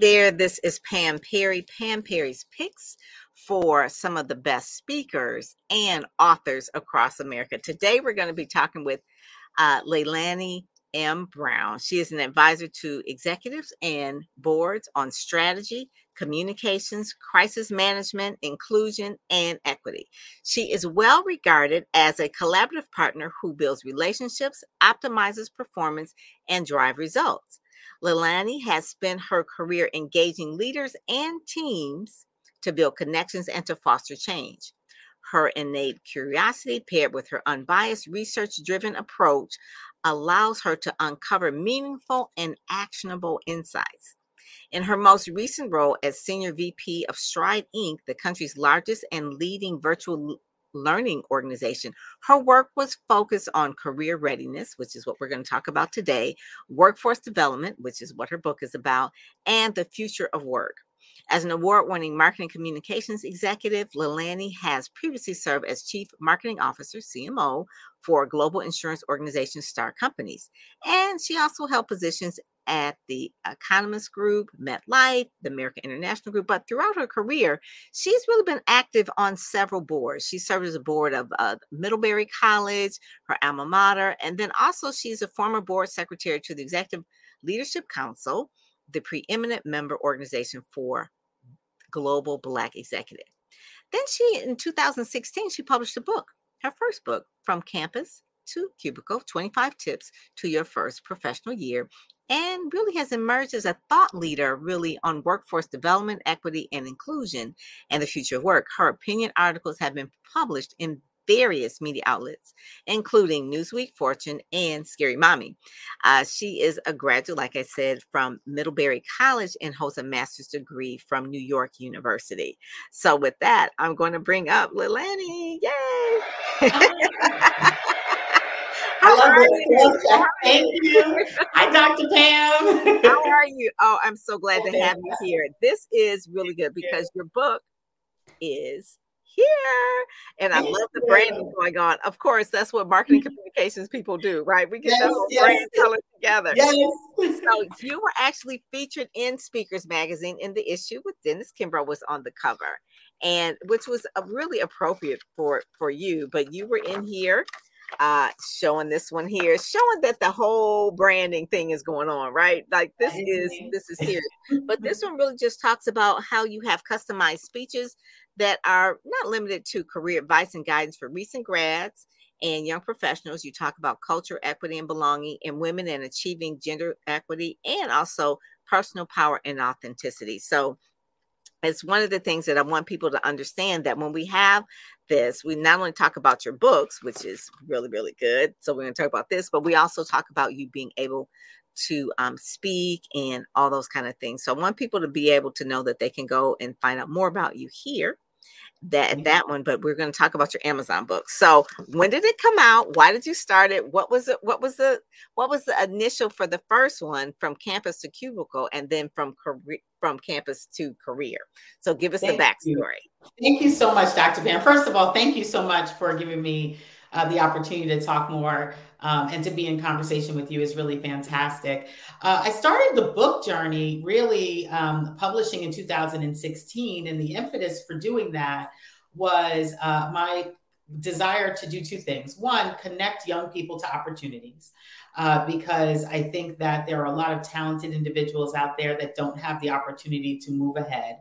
There, this is Pam Perry, Pam Perry's Picks for some of the best speakers and authors across America. Today, we're going to be talking with uh, Leilani M. Brown. She is an advisor to executives and boards on strategy, communications, crisis management, inclusion, and equity. She is well regarded as a collaborative partner who builds relationships, optimizes performance, and drive results. Leilani has spent her career engaging leaders and teams to build connections and to foster change. Her innate curiosity, paired with her unbiased, research driven approach, allows her to uncover meaningful and actionable insights. In her most recent role as Senior VP of Stride Inc., the country's largest and leading virtual learning organization. Her work was focused on career readiness, which is what we're going to talk about today, workforce development, which is what her book is about, and the future of work. As an award winning marketing communications executive, Leilani has previously served as Chief Marketing Officer, CMO, for global insurance organization Starr Companies. And she also held positions at the Economist Group, MetLife, the American International Group. But throughout her career, she's really been active on several boards. She served as a board of uh, Middlebury College, her alma mater, and then also she's a former board secretary to the Executive Leadership Council, the preeminent member organization for global Black executive. Then she, in 2016, she published a book, her first book, From Campus to Cubicle 25 Tips to Your First Professional Year and really has emerged as a thought leader really on workforce development, equity, and inclusion and the future of work. Her opinion articles have been published in various media outlets, including Newsweek, Fortune, and Scary Mommy. Uh, she is a graduate, like I said, from Middlebury College and holds a master's degree from New York University. So, with that, I'm going to bring up Leilani. Yay! I love it. Thank you. Hi, Dr. Pam. How are you? Oh, I'm so glad to have you here. This is really good because your book is here. And I love the branding going on. Of course, that's what marketing mm-hmm. communications people do, right? We get yes, the whole yes. brand color together. Yes. So you were actually featured in Speakers Magazine in the issue with Dennis Kimbro was on the cover. And which was really appropriate for for you, but you were in here uh showing this one here showing that the whole branding thing is going on right? Like this is this is serious but this one really just talks about how you have customized speeches that are not limited to career advice and guidance for recent grads and young professionals. You talk about culture equity and belonging and women and achieving gender equity and also personal power and authenticity. So it's one of the things that I want people to understand that when we have this, we not only talk about your books, which is really, really good. So we're going to talk about this, but we also talk about you being able to um, speak and all those kind of things. So I want people to be able to know that they can go and find out more about you here that that one but we're going to talk about your amazon book so when did it come out why did you start it what was it what was the what was the initial for the first one from campus to cubicle and then from career from campus to career so give us thank the backstory you. thank you so much dr pam first of all thank you so much for giving me uh, the opportunity to talk more um, and to be in conversation with you is really fantastic. Uh, I started the book journey really um, publishing in 2016, and the impetus for doing that was uh, my desire to do two things. One, connect young people to opportunities. Uh, because I think that there are a lot of talented individuals out there that don't have the opportunity to move ahead.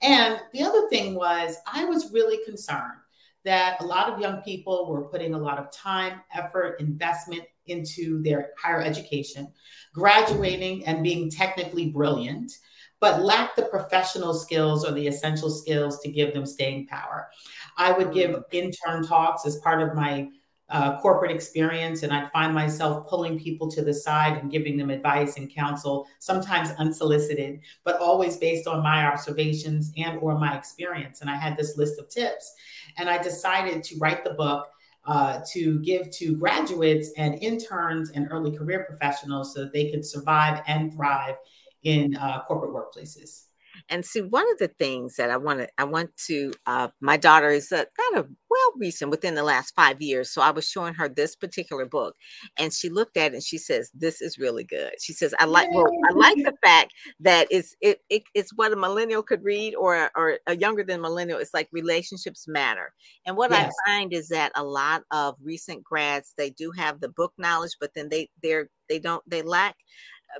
And the other thing was, I was really concerned that a lot of young people were putting a lot of time, effort, investment into their higher education, graduating and being technically brilliant, but lack the professional skills or the essential skills to give them staying power. I would give mm. intern talks as part of my uh, corporate experience and I'd find myself pulling people to the side and giving them advice and counsel, sometimes unsolicited, but always based on my observations and or my experience. And I had this list of tips and I decided to write the book uh, to give to graduates and interns and early career professionals so that they could survive and thrive in uh, corporate workplaces. And see, one of the things that I want to, I want to, uh, my daughter is uh, kind of well recent within the last five years. So I was showing her this particular book, and she looked at it and she says, "This is really good." She says, "I like, well, I like the fact that it's it, it it's what a millennial could read or or a younger than millennial. It's like relationships matter. And what yes. I find is that a lot of recent grads they do have the book knowledge, but then they they're they don't they lack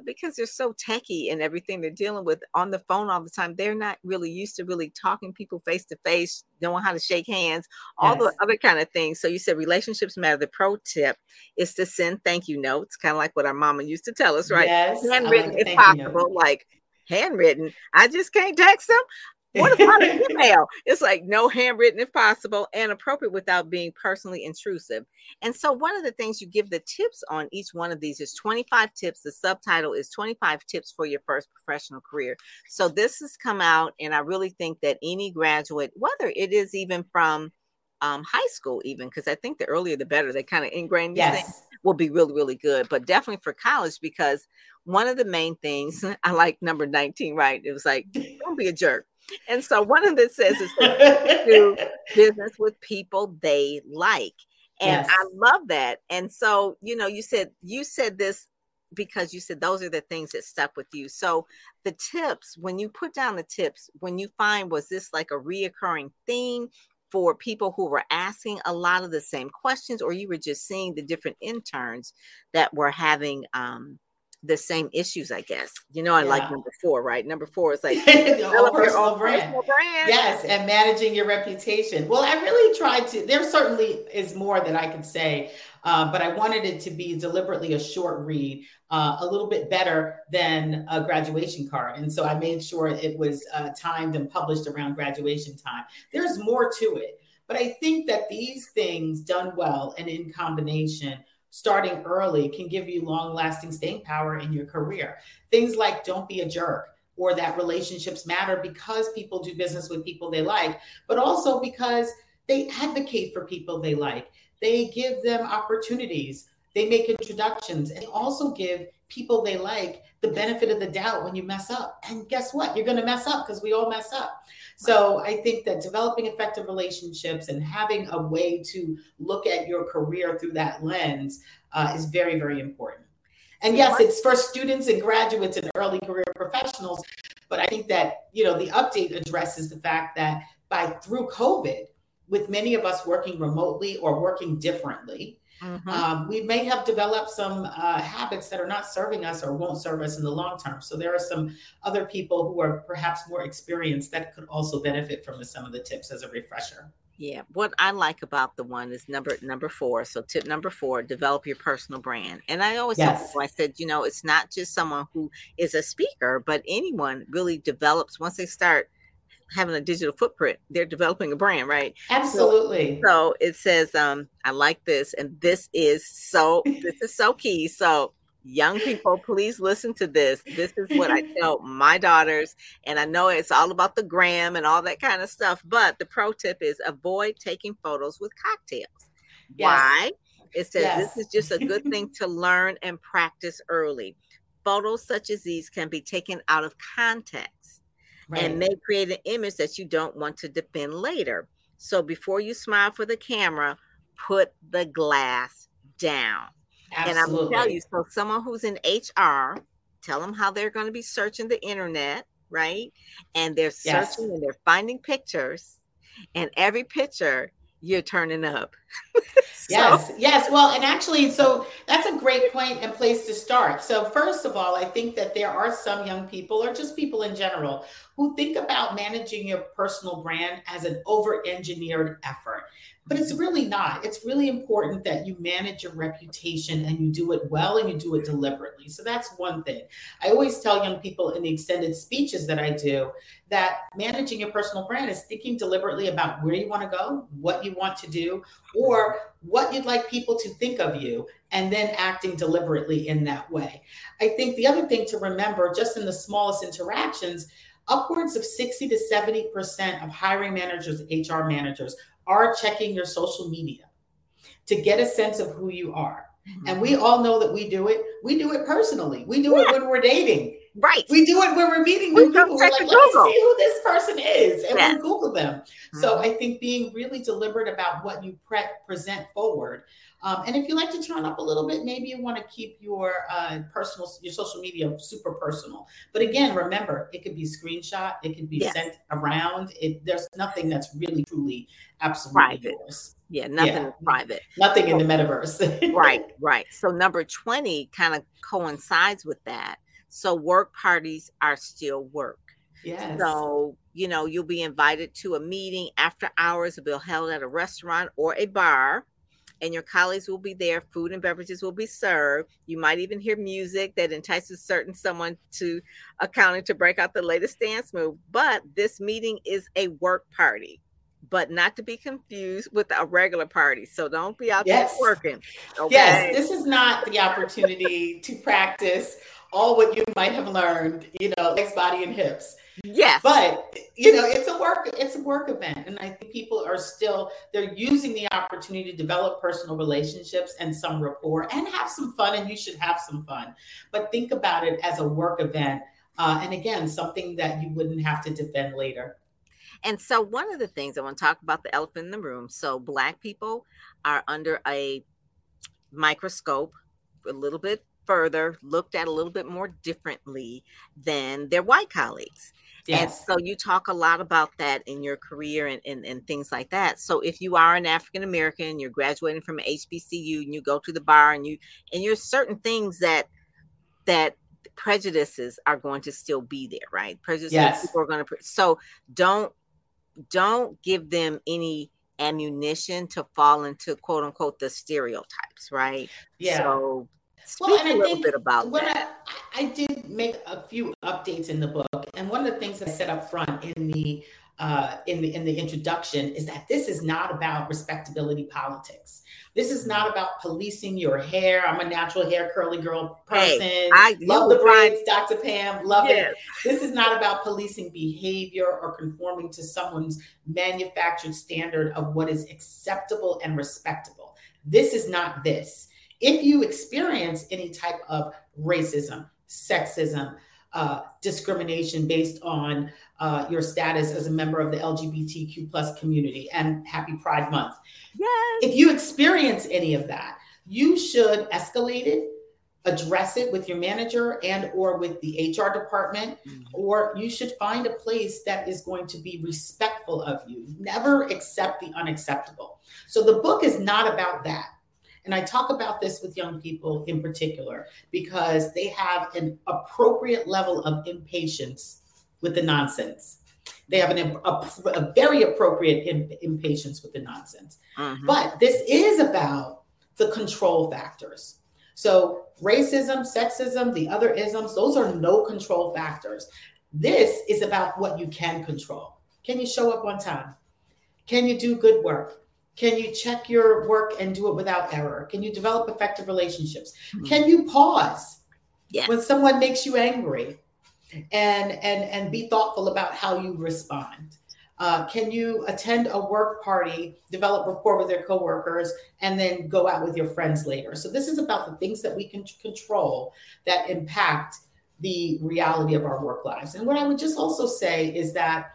because they're so techy and everything they're dealing with on the phone all the time they're not really used to really talking people face to face knowing how to shake hands all yes. the other kind of things. So you said relationships matter. The pro tip is to send thank you notes kind of like what our mama used to tell us right? Yes, handwritten like if possible like handwritten. I just can't text them what about an email? It's like no handwritten if possible and appropriate without being personally intrusive. And so, one of the things you give the tips on each one of these is 25 tips. The subtitle is 25 tips for your first professional career. So, this has come out, and I really think that any graduate, whether it is even from um, high school, even because I think the earlier the better, they kind of ingrained yes. will be really, really good. But definitely for college, because one of the main things I like number 19, right? It was like, don't be a jerk and so one of the says is do business with people they like. And yes. I love that. And so, you know, you said you said this because you said those are the things that stuck with you. So the tips, when you put down the tips, when you find was this like a reoccurring thing for people who were asking a lot of the same questions, or you were just seeing the different interns that were having um the same issues, I guess. You know, I yeah. like number four, right? Number four is like develop your own brand. brand. Yes, and managing your reputation. Well, I really tried to. There certainly is more that I could say, uh, but I wanted it to be deliberately a short read, uh, a little bit better than a graduation card, and so I made sure it was uh, timed and published around graduation time. There's more to it, but I think that these things done well and in combination starting early can give you long lasting staying power in your career. Things like don't be a jerk or that relationships matter because people do business with people they like, but also because they advocate for people they like. They give them opportunities, they make introductions, and also give people they like the benefit of the doubt when you mess up. And guess what? You're going to mess up because we all mess up. So I think that developing effective relationships and having a way to look at your career through that lens uh, is very, very important. And yes, it's for students and graduates and early career professionals. But I think that, you know, the update addresses the fact that by through COVID, with many of us working remotely or working differently, Mm-hmm. Um, we may have developed some uh, habits that are not serving us or won't serve us in the long term. So there are some other people who are perhaps more experienced that could also benefit from some of the tips as a refresher. Yeah, what I like about the one is number number four. So tip number four: develop your personal brand. And I always yes. people, I said, you know, it's not just someone who is a speaker, but anyone really develops once they start having a digital footprint they're developing a brand right? Absolutely. So, so, it says um i like this and this is so this is so key. So young people please listen to this. This is what i tell my daughters and i know it's all about the gram and all that kind of stuff but the pro tip is avoid taking photos with cocktails. Yes. why? It says yes. this is just a good thing to learn and practice early. Photos such as these can be taken out of context right. and may create an image that you don't want to defend later. So before you smile for the camera, put the glass down. Absolutely. And I'm tell you, so someone who's in HR, tell them how they're going to be searching the internet, right? And they're searching yes. and they're finding pictures, and every picture you're turning up. so. Yes, yes. Well, and actually, so that's a great point and place to start. So, first of all, I think that there are some young people, or just people in general, who think about managing your personal brand as an over engineered effort. But it's really not. It's really important that you manage your reputation and you do it well and you do it deliberately. So that's one thing. I always tell young people in the extended speeches that I do that managing your personal brand is thinking deliberately about where you want to go, what you want to do, or what you'd like people to think of you, and then acting deliberately in that way. I think the other thing to remember, just in the smallest interactions, upwards of 60 to 70% of hiring managers, HR managers are checking your social media to get a sense of who you are. Mm-hmm. And we all know that we do it. We do it personally. We do yeah. it when we're dating. Right. We do it when we're meeting new people. We're like, let Google. me see who this person is. And we Google them. Mm-hmm. So I think being really deliberate about what you pre- present forward. Um, and if you like to turn up a little bit, maybe you want to keep your uh, personal, your social media super personal. But again, remember, it could be screenshot, it could be yes. sent around. It, there's nothing that's really, truly, absolutely private. yours. Yeah, nothing yeah. private. Nothing in the metaverse. right, right. So number 20 kind of coincides with that. So work parties are still work. Yes. So, you know, you'll be invited to a meeting after hours, it'll be held at a restaurant or a bar, and your colleagues will be there. Food and beverages will be served. You might even hear music that entices certain someone to accounting to break out the latest dance move. But this meeting is a work party but not to be confused with a regular party. So don't be out yes. there working. Okay? Yes, this is not the opportunity to practice all what you might have learned, you know, legs, body, and hips. Yes. But you know, it's a work, it's a work event. And I think people are still they're using the opportunity to develop personal relationships and some rapport and have some fun. And you should have some fun. But think about it as a work event. Uh, and again, something that you wouldn't have to defend later. And so, one of the things I want to talk about the elephant in the room. So, Black people are under a microscope a little bit further, looked at a little bit more differently than their white colleagues. Yes. And so you talk a lot about that in your career and, and, and things like that. So if you are an African American, you're graduating from HBCU and you go to the bar and you and you're certain things that that prejudices are going to still be there, right? Prejudices yes. people are going to so don't don't give them any ammunition to fall into quote unquote the stereotypes, right? Yeah. So Speak well, and a little bit about when that. I, I did make a few updates in the book, and one of the things I said up front in the uh, in the in the introduction is that this is not about respectability politics. This is not about policing your hair. I'm a natural hair curly girl person. Hey, I love the braids, Dr. Pam. Love yes. it. This is not about policing behavior or conforming to someone's manufactured standard of what is acceptable and respectable. This is not this if you experience any type of racism, sexism, uh, discrimination based on uh, your status as a member of the LGBTQ plus community, and Happy Pride Month. Yes. If you experience any of that, you should escalate it, address it with your manager and or with the HR department, mm-hmm. or you should find a place that is going to be respectful of you. Never accept the unacceptable. So the book is not about that. And I talk about this with young people in particular because they have an appropriate level of impatience with the nonsense. They have an, a, a very appropriate impatience with the nonsense. Mm-hmm. But this is about the control factors. So, racism, sexism, the other isms, those are no control factors. This is about what you can control. Can you show up on time? Can you do good work? Can you check your work and do it without error? Can you develop effective relationships? Mm-hmm. Can you pause yes. when someone makes you angry and and and be thoughtful about how you respond? Uh, can you attend a work party, develop rapport with your coworkers, and then go out with your friends later? So this is about the things that we can control that impact the reality of our work lives. And what I would just also say is that,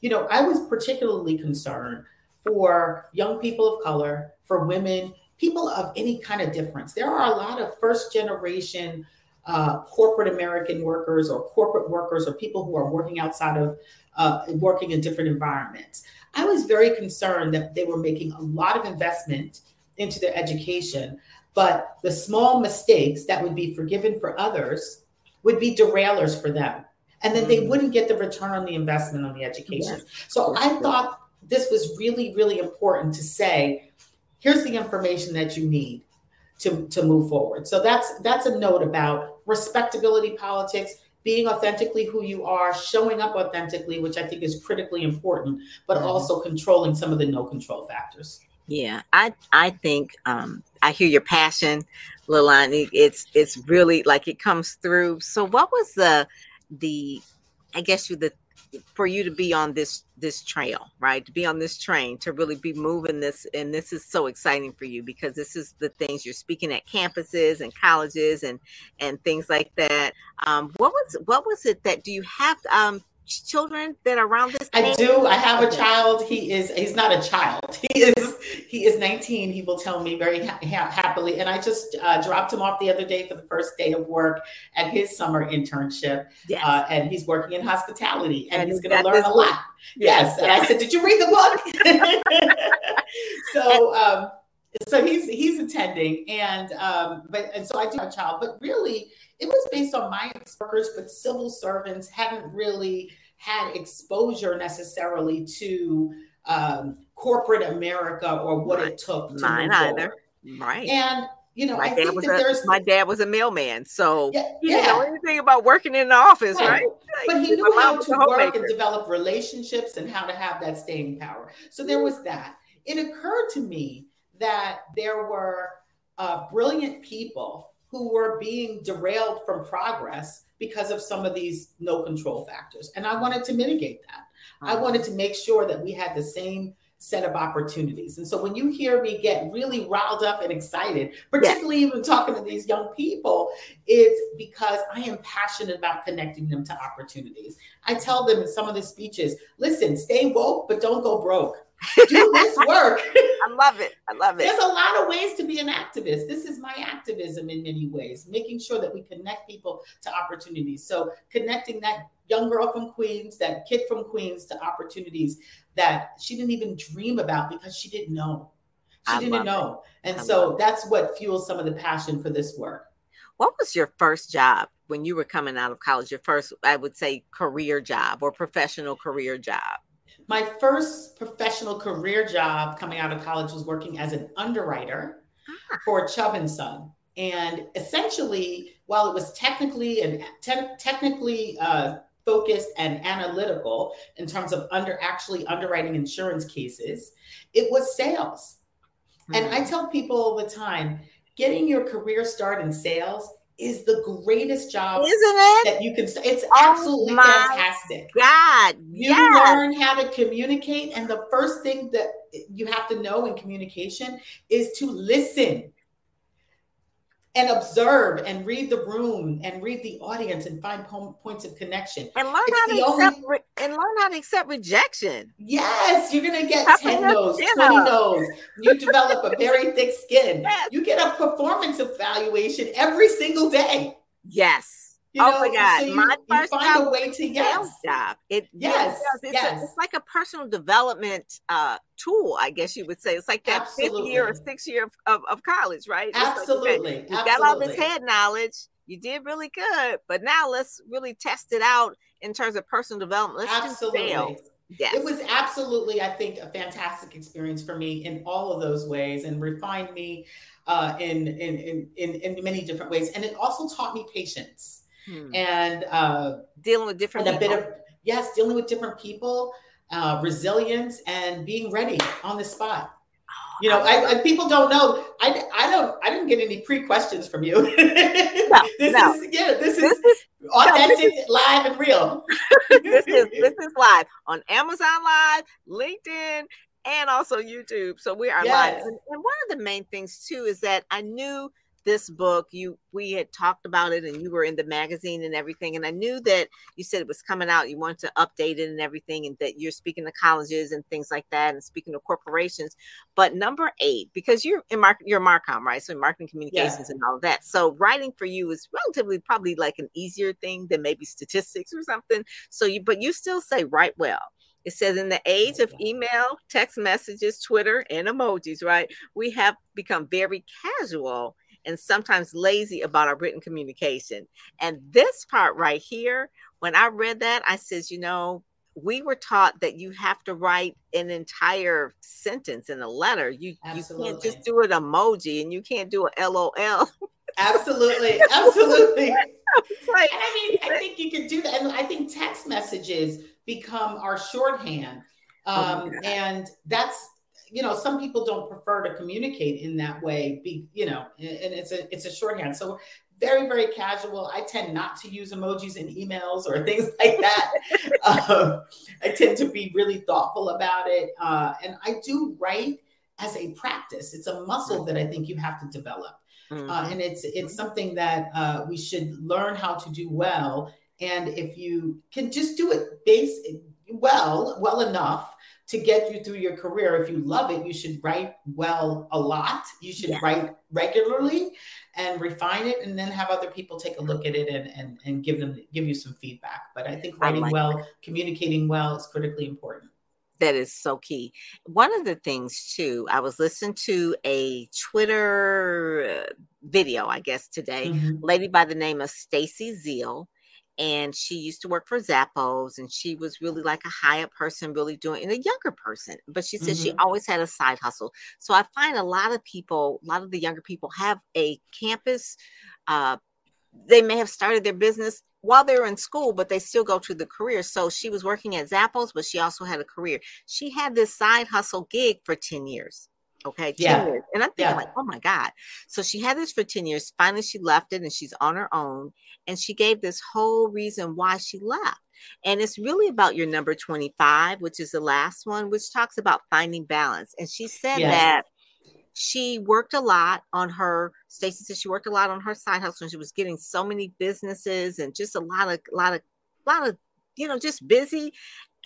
you know, I was particularly concerned for young people of color, for women, people of any kind of difference. There are a lot of first generation uh, corporate American workers or corporate workers or people who are working outside of uh, working in different environments. I was very concerned that they were making a lot of investment into their education, but the small mistakes that would be forgiven for others would be derailers for them. And then they mm. wouldn't get the return on the investment on the education. Yes. So I thought this was really, really important to say, here's the information that you need to, to move forward. So that's that's a note about respectability politics, being authentically who you are, showing up authentically, which I think is critically important, but mm-hmm. also controlling some of the no control factors. Yeah, I I think um, I hear your passion, Leilani. It's it's really like it comes through. So, what was the the I guess you the for you to be on this this trail right? To be on this train to really be moving this and this is so exciting for you because this is the things you're speaking at campuses and colleges and and things like that. Um, what was what was it that do you have um, children that are around this? I do. I have a child. He is. He's not a child. He is. He is 19. He will tell me very ha- happily. And I just uh, dropped him off the other day for the first day of work at his summer internship. Yes. Uh, and he's working in hospitality, and, and he's going to learn a lot. Yes. yes. And I said, "Did you read the book?" so. Um, so he's he's attending and um but and so i do have a child but really it was based on my workers, but civil servants hadn't really had exposure necessarily to um, corporate America or what it took to Mine either. Forward. Right. And you know, my I dad was a, my dad was a mailman, so yeah, he didn't know anything about working in the office, right? right? But he knew how to work and develop relationships and how to have that staying power. So there was that. It occurred to me that there were uh, brilliant people who were being derailed from progress because of some of these no control factors. And I wanted to mitigate that. I wanted to make sure that we had the same set of opportunities. And so when you hear me get really riled up and excited, particularly even talking to these young people, it's because I am passionate about connecting them to opportunities. I tell them in some of the speeches, listen, stay woke, but don't go broke do this work. I love it. I love it. There's a lot of ways to be an activist. This is my activism in many ways, making sure that we connect people to opportunities. So connecting that young girl from Queens, that kid from Queens to opportunities that she didn't even dream about because she didn't know. She I didn't know. It. And I so that's what fuels some of the passion for this work. What was your first job when you were coming out of college? Your first, I would say, career job or professional career job? My first professional career job coming out of college was working as an underwriter ah. for Chubb and Son. And essentially, while it was technically and te- technically uh, focused and analytical in terms of under actually underwriting insurance cases, it was sales. Mm-hmm. And I hmm. tell people all the time, getting your career start in sales is the greatest job isn't it? that you can it's oh absolutely fantastic. God you yes. learn how to communicate and the first thing that you have to know in communication is to listen and observe and read the room and read the audience and find po- points of connection and learn it's how to accept only... re- and learn how to accept rejection. Yes, you're gonna get how 10 no's, 20 no's. You develop a very thick skin. Yes. You get a performance evaluation every single day. Yes. You oh know, my God! So you, My first find job, a way to yes. job. It yes, it's, yes. A, it's like a personal development uh, tool, I guess you would say. It's like that Absolutely. fifth year or sixth year of, of, of college, right? Absolutely. Like, you got all this head knowledge. You did really good, but now let's really test it out in terms of personal development. Let's absolutely. Yes. It was absolutely, I think, a fantastic experience for me in all of those ways and refined me uh, in, in, in, in, in many different ways. And it also taught me patience hmm. and uh, dealing with different and a bit of yes, dealing with different people, uh, resilience, and being ready on the spot. You know, I, I, people don't know. I, I don't. I didn't get any pre questions from you. No, this no. is yeah. This, this is, is authentic, no, this is, live, and real. this is this is live on Amazon Live, LinkedIn, and also YouTube. So we are yes. live. And, and one of the main things too is that I knew this book you we had talked about it and you were in the magazine and everything and i knew that you said it was coming out you wanted to update it and everything and that you're speaking to colleges and things like that and speaking to corporations. But number eight because you're in market you're marcom right? So marketing communications yeah. and all of that. So writing for you is relatively probably like an easier thing than maybe statistics or something. So you but you still say write well. It says, in the age of email, text messages, Twitter, and emojis, right? We have become very casual and sometimes lazy about our written communication. And this part right here, when I read that, I says, you know, we were taught that you have to write an entire sentence in a letter. You Absolutely. you can't just do an emoji and you can't do a LOL. Absolutely. Absolutely. like, I mean, I think you can do that. And I think text messages become our shorthand. Oh um, oh and that's you know some people don't prefer to communicate in that way be you know and it's a it's a shorthand so very, very casual. I tend not to use emojis in emails or things like that. uh, I tend to be really thoughtful about it. Uh, and I do write as a practice. It's a muscle that I think you have to develop. Mm-hmm. Uh, and it's it's something that uh, we should learn how to do well. And if you can just do it base well, well enough to get you through your career. If you love it, you should write well a lot. You should yeah. write regularly and refine it and then have other people take a look at it and, and, and give them give you some feedback. But I think writing I like well, that. communicating well is critically important. That is so key. One of the things too, I was listening to a Twitter uh, video, I guess today, mm-hmm. lady by the name of Stacy Zeal and she used to work for Zappos and she was really like a high up person, really doing and a younger person. But she said mm-hmm. she always had a side hustle. So I find a lot of people, a lot of the younger people have a campus. Uh, they may have started their business while they're in school, but they still go to the career. So she was working at Zappos, but she also had a career. She had this side hustle gig for 10 years. Okay. yeah. Years. And I'm thinking, yeah. like, oh my God. So she had this for 10 years. Finally, she left it and she's on her own. And she gave this whole reason why she left. And it's really about your number 25, which is the last one, which talks about finding balance. And she said yeah. that she worked a lot on her stacy said she worked a lot on her side hustle and she was getting so many businesses and just a lot of a lot of a lot of you know just busy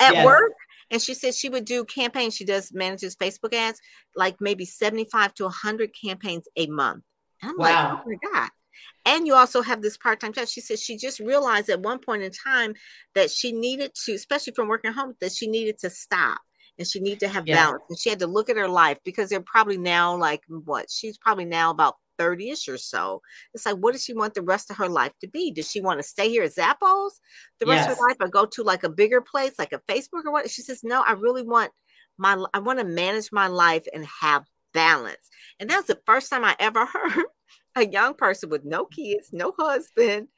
at yes. work and she said she would do campaigns. She does manages Facebook ads, like maybe 75 to 100 campaigns a month. And I'm wow. like, oh my God. And you also have this part-time job. She said she just realized at one point in time that she needed to, especially from working home, that she needed to stop and she needed to have yeah. balance. And she had to look at her life because they're probably now like what? She's probably now about 30ish or so. It's like, what does she want the rest of her life to be? Does she want to stay here at Zappos the rest yes. of her life or go to like a bigger place like a Facebook or what? She says, no, I really want my, I want to manage my life and have balance. And that's the first time I ever heard a young person with no kids, no husband,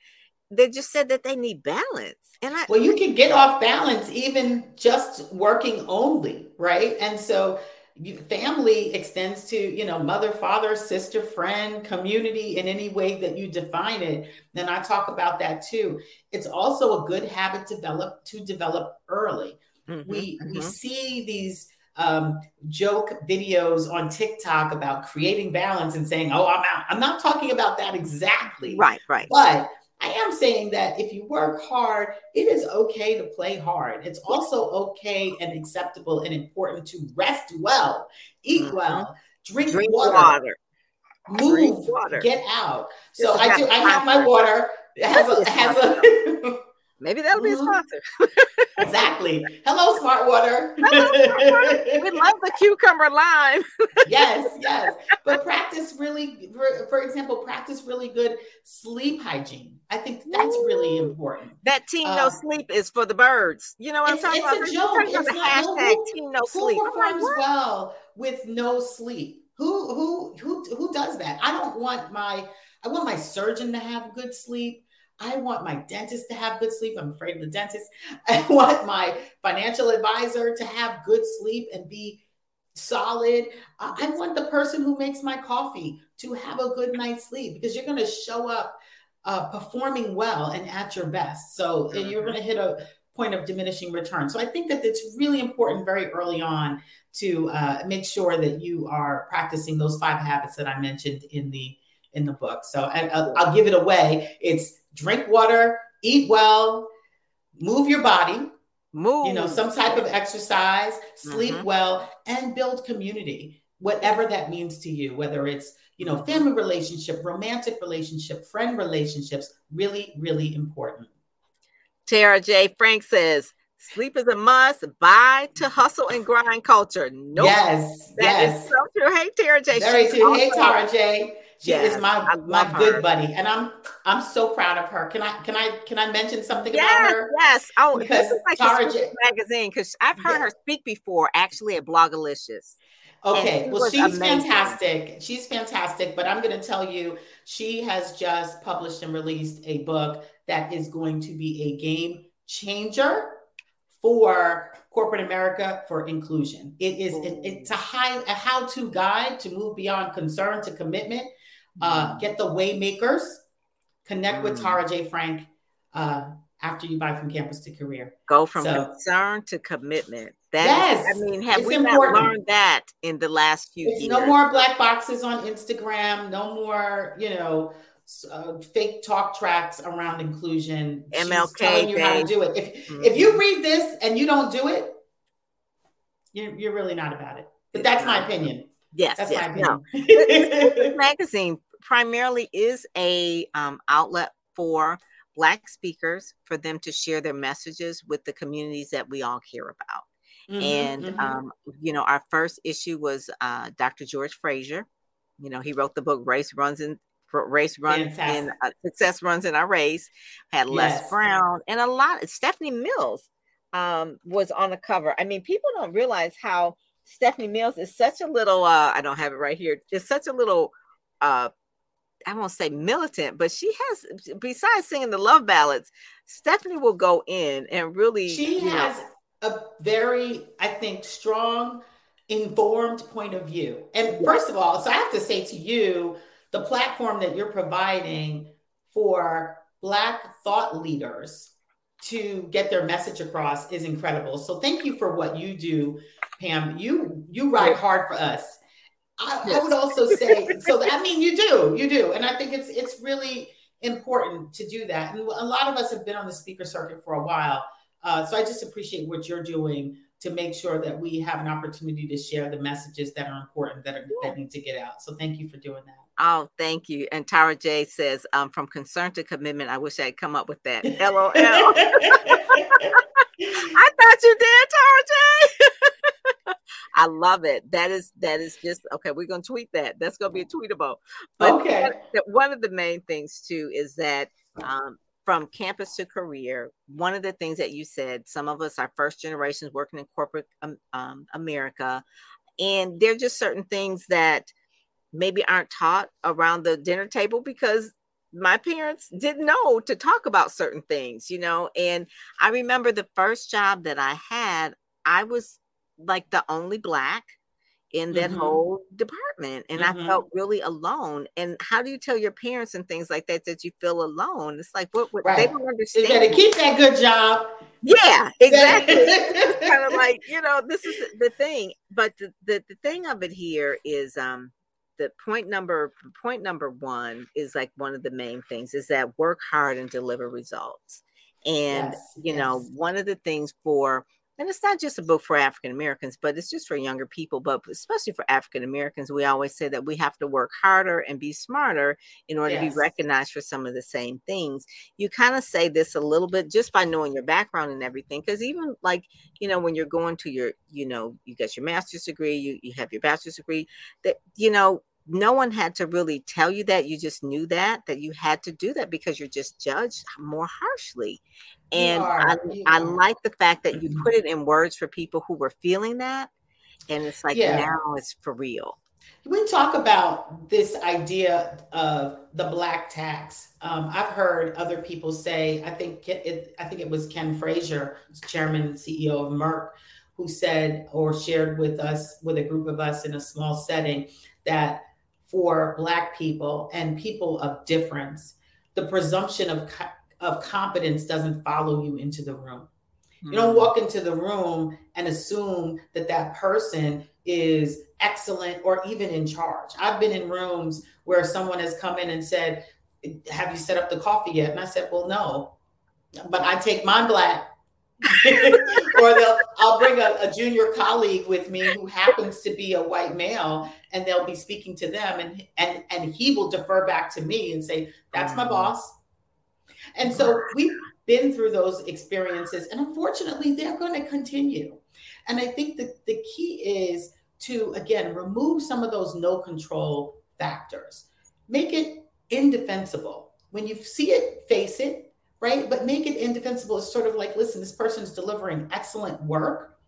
they just said that they need balance. And I, well, you can get off balance even just working only, right? And so family extends to you know mother father sister friend community in any way that you define it then i talk about that too. It's also a good habit develop to develop early. Mm-hmm, we mm-hmm. we see these um, joke videos on tiktok about creating balance and saying oh i'm out. I'm not talking about that exactly. Right right. But I am saying that if you work hard, it is okay to play hard. It's also okay and acceptable and important to rest well, eat mm-hmm. well, drink, drink water, water, move, drink water. get out. So I do. I have my water. It has a, has a Maybe that'll be a sponsor. exactly. Hello, Smart Water. We love the cucumber lime. yes, yes. But practice really, for, for, example, practice really good sleep hygiene. I think that's really important. That team no um, sleep is for the birds. You know what I'm talking about? It's a joke. It's the hashtag who, team no sleep. Who performs like, well with no sleep? Who who who who does that? I don't want my I want my surgeon to have good sleep. I want my dentist to have good sleep. I'm afraid of the dentist. I want my financial advisor to have good sleep and be solid. I want the person who makes my coffee to have a good night's sleep because you're going to show up uh, performing well and at your best. So you're going to hit a point of diminishing return. So I think that it's really important very early on to uh, make sure that you are practicing those five habits that I mentioned in the in the book. So I'll, I'll give it away. It's drink water, eat well, move your body, move, you know, some type of exercise, sleep mm-hmm. well, and build community, whatever that means to you, whether it's, you know, family relationship, romantic relationship, friend relationships, really, really important. Tara Jaye Frank says, Sleep is a must. Bye to hustle and grind culture. Nope. Yes. That yes. is so true. Hey, Tara J. Very true. Hey, Tara J. She yes, is my my good buddy, and I'm I'm so proud of her. Can I can I can I mention something yes, about her? Yes. Oh, because this is like Tara J- magazine because I've heard her speak before, actually at Blogalicious. Okay, well, she's amazing. fantastic. She's fantastic, but I'm going to tell you, she has just published and released a book that is going to be a game changer for corporate America for inclusion. It is it, it's a high a how-to guide to move beyond concern to commitment uh, get the Waymakers Connect mm. with Tara Jaye Frank uh, after you buy from campus to career. Go from so, concern to commitment. That yes, is, I mean, have we important. not learned that in the last few it's years? No more black boxes on Instagram. No more, you know, uh, fake talk tracks around inclusion. MLK She's telling you how to do it. If mm-hmm. if you read this and you don't do it, you're you're really not about it. But that's my opinion. Yes, that's yes. No. this magazine primarily is a um, outlet for Black speakers for them to share their messages with the communities that we all care about. Mm-hmm, and, mm-hmm. Um, you know, our first issue was uh, Dr. George Fraser. You know, he wrote the book Race Runs in Race Runs in uh, Success Runs in Our Race. Had Les yes. Brown and a lot. Of Stephanie Mills um, was on the cover. I mean, people don't realize how Stephanie Mills is such a little. Uh, I don't have it right here. Just such a little uh, I won't say militant, but she has, besides singing the love ballads, Stephanie will go in and really. She has know, a very, I think, strong, informed point of view. And first of all, so I have to say to you, the platform that you're providing for Black thought leaders to get their message across is incredible. So thank you for what you do, Pam. You you ride hard for us I, yes. I would also say so. I mean, you do, you do, and I think it's it's really important to do that. And a lot of us have been on the speaker circuit for a while, uh, so I just appreciate what you're doing to make sure that we have an opportunity to share the messages that are important that are that need to get out. So thank you for doing that. Oh, thank you. And Tara J says, um, from concern to commitment. I wish I had come up with that. LOL. I thought you did, Tara J. I love it. That is that is just okay. We're gonna tweet that. That's gonna be a tweetable. But okay. One of the main things too is that um, from campus to career, one of the things that you said, some of us are first generations working in corporate um, um, America, and there are just certain things that maybe aren't taught around the dinner table because my parents didn't know to talk about certain things, you know. And I remember the first job that I had, I was like the only black in that mm-hmm. whole department and mm-hmm. i felt really alone and how do you tell your parents and things like that that you feel alone it's like what, what right. they don't understand you better keep that good job yeah exactly kind of like you know this is the thing but the, the the thing of it here is um the point number point number one is like one of the main things is that work hard and deliver results and yes, you yes. know one of the things for and it's not just a book for African Americans, but it's just for younger people. But especially for African Americans, we always say that we have to work harder and be smarter in order yes. to be recognized for some of the same things. You kind of say this a little bit just by knowing your background and everything. Because even like, you know, when you're going to your, you know, you get your master's degree, you, you have your bachelor's degree, that, you know, no one had to really tell you that you just knew that that you had to do that because you're just judged more harshly and I, I like the fact that you put it in words for people who were feeling that and it's like yeah. now it's for real we talk about this idea of the black tax. Um, I've heard other people say. I think it, I think it was Ken Frazier, chairman and CEO of Merck, who said or shared with us, with a group of us in a small setting, that for Black people and people of difference, the presumption of, of competence doesn't follow you into the room. Mm-hmm. You don't hmm. walk into the room and assume that that person is excellent or even in charge. I've been in rooms where someone has come in and said, Have you set up the coffee yet? And I said, Well, no, but I take my black or they'll I'll bring a, a, junior colleague with me who happens to be a white male, and they'll be speaking to them, and and and he will defer back to me and say, "That's my mm. boss." And so we've been through those experiences, and unfortunately, they're going to continue. And I think that the key is to again remove some of those no control factors, make it indefensible. When you see it, face it, right? But make it indefensible. It's sort of like, listen, this person's delivering excellent work.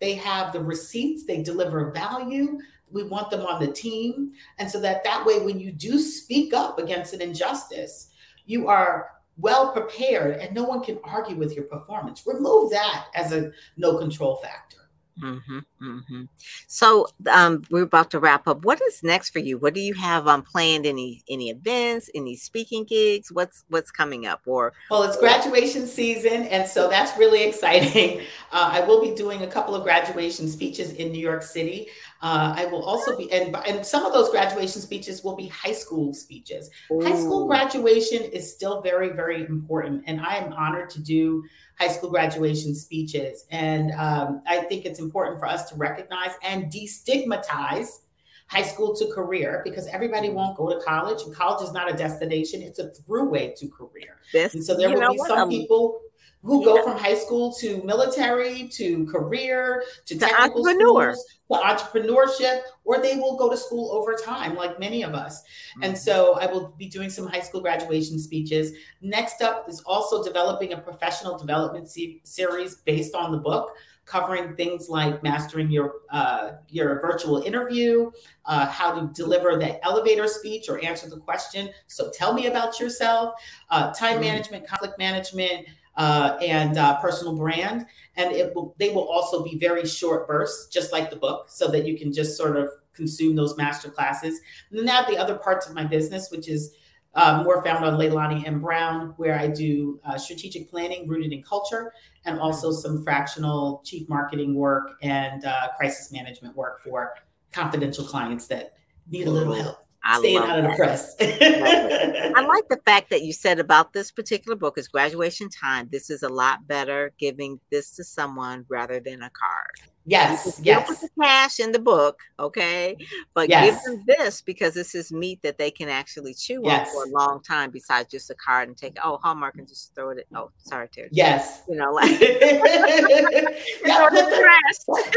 They have the receipts, they deliver value. We want them on the team. And so that that way, when you do speak up against an injustice, you are well prepared and no one can argue with your performance. Remove that as a no control factor. Mm-hmm, mm-hmm. So um, we're about to wrap up. What is next for you? What do you have um, planned? Any any events? Any speaking gigs? What's what's coming up? Or well, it's graduation season, and so that's really exciting. Uh, I will be doing a couple of graduation speeches in New York City. Uh, I will also be, and and some of those graduation speeches will be high school speeches. Ooh. High school graduation is still very very important, and I am honored to do high school graduation speeches. And um, I think it's important for us to recognize and destigmatize high school to career because everybody won't go to college and college is not a destination it's a throughway to career. This, and so there will be some um, people who go from high school to military to career to, to technical schools to entrepreneurship or they will go to school over time like many of us mm-hmm. and so i will be doing some high school graduation speeches next up is also developing a professional development se- series based on the book covering things like mastering your uh, your virtual interview, uh, how to deliver the elevator speech or answer the question. So tell me about yourself. Uh, time mm-hmm. management, conflict management, uh, and uh, personal brand. And it will, they will also be very short bursts, just like the book, so that you can just sort of consume those master classes. And then I have the other parts of my business, which is uh, more found on Leilani M. Brown, where I do uh, strategic planning rooted in culture and also some fractional chief marketing work and uh, crisis management work for confidential clients that need a little help. I staying out of the press. I like the fact that you said about this particular book is graduation time. This is a lot better giving this to someone rather than a card. Yes, yes. Put the cash in the book, okay, but yes. give them this because this is meat that they can actually chew yes. on for a long time. Besides just a card and take oh Hallmark and just throw it. Oh, sorry, Terry. Yes, you know, like the,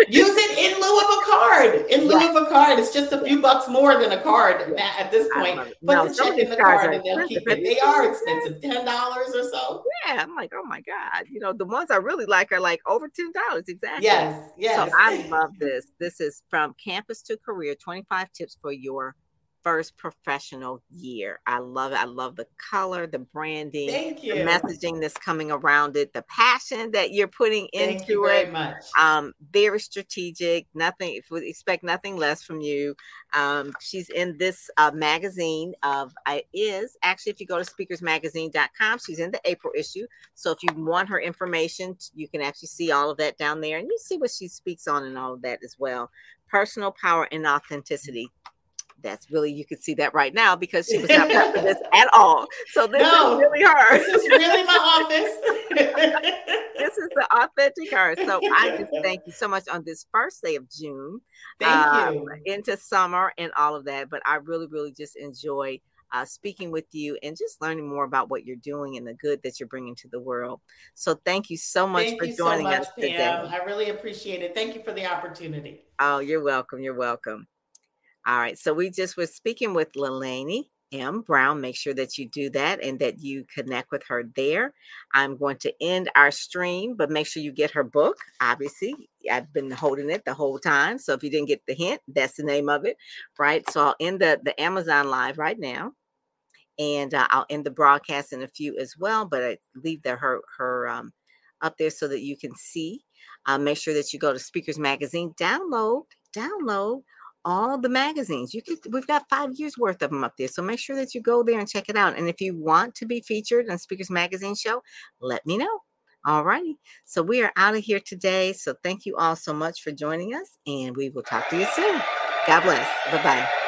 use it in lieu of a card. In lieu of a card, it's just a few bucks more than a card at this point. Put no, the check in the card and they'll keep it. They are expensive, ten dollars or so. Yeah, I'm like, oh my god, you know, the ones I really like are like over ten dollars exactly. Yes, yes. So I love this. This is from Campus to Career 25 Tips for Your First Professional Year. I love it. I love the color, the branding, Thank you. the messaging that's coming around it, the passion that you're putting in. Thank into you it. Much. Um, very strategic. Nothing, if we expect nothing less from you. Um, she's in this uh, magazine of I is actually if you go to speakersmagazine.com, she's in the April issue. So if you want her information, you can actually see all of that down there and you see what she speaks on and all of that as well. Personal power and authenticity that's really you can see that right now because she was not part of this at all. So this no, is really her. This is really my office. this is the authentic her. So I just thank you so much on this first day of June. Thank um, you. Into summer and all of that. But I really, really just enjoy uh, speaking with you and just learning more about what you're doing and the good that you're bringing to the world. So thank you so much thank for joining so much, us Pam. today. I really appreciate it. Thank you for the opportunity. Oh, you're welcome. You're welcome. All right. So we just were speaking with Leilani M. Brown. Make sure that you do that and that you connect with her there. I'm going to end our stream, but make sure you get her book. Obviously, I've been holding it the whole time. So if you didn't get the hint, that's the name of it. Right. So I'll end the, the Amazon live right now. And uh, I'll end the broadcast in a few as well, but I leave the, her her um, up there so that you can see. Uh, make sure that you go to Speakers Magazine, download, download all the magazines. You could we've got five years worth of them up there. So make sure that you go there and check it out. And if you want to be featured on Speakers Magazine show, let me know. All righty. So we are out of here today. So thank you all so much for joining us, and we will talk to you soon. God bless. Bye bye.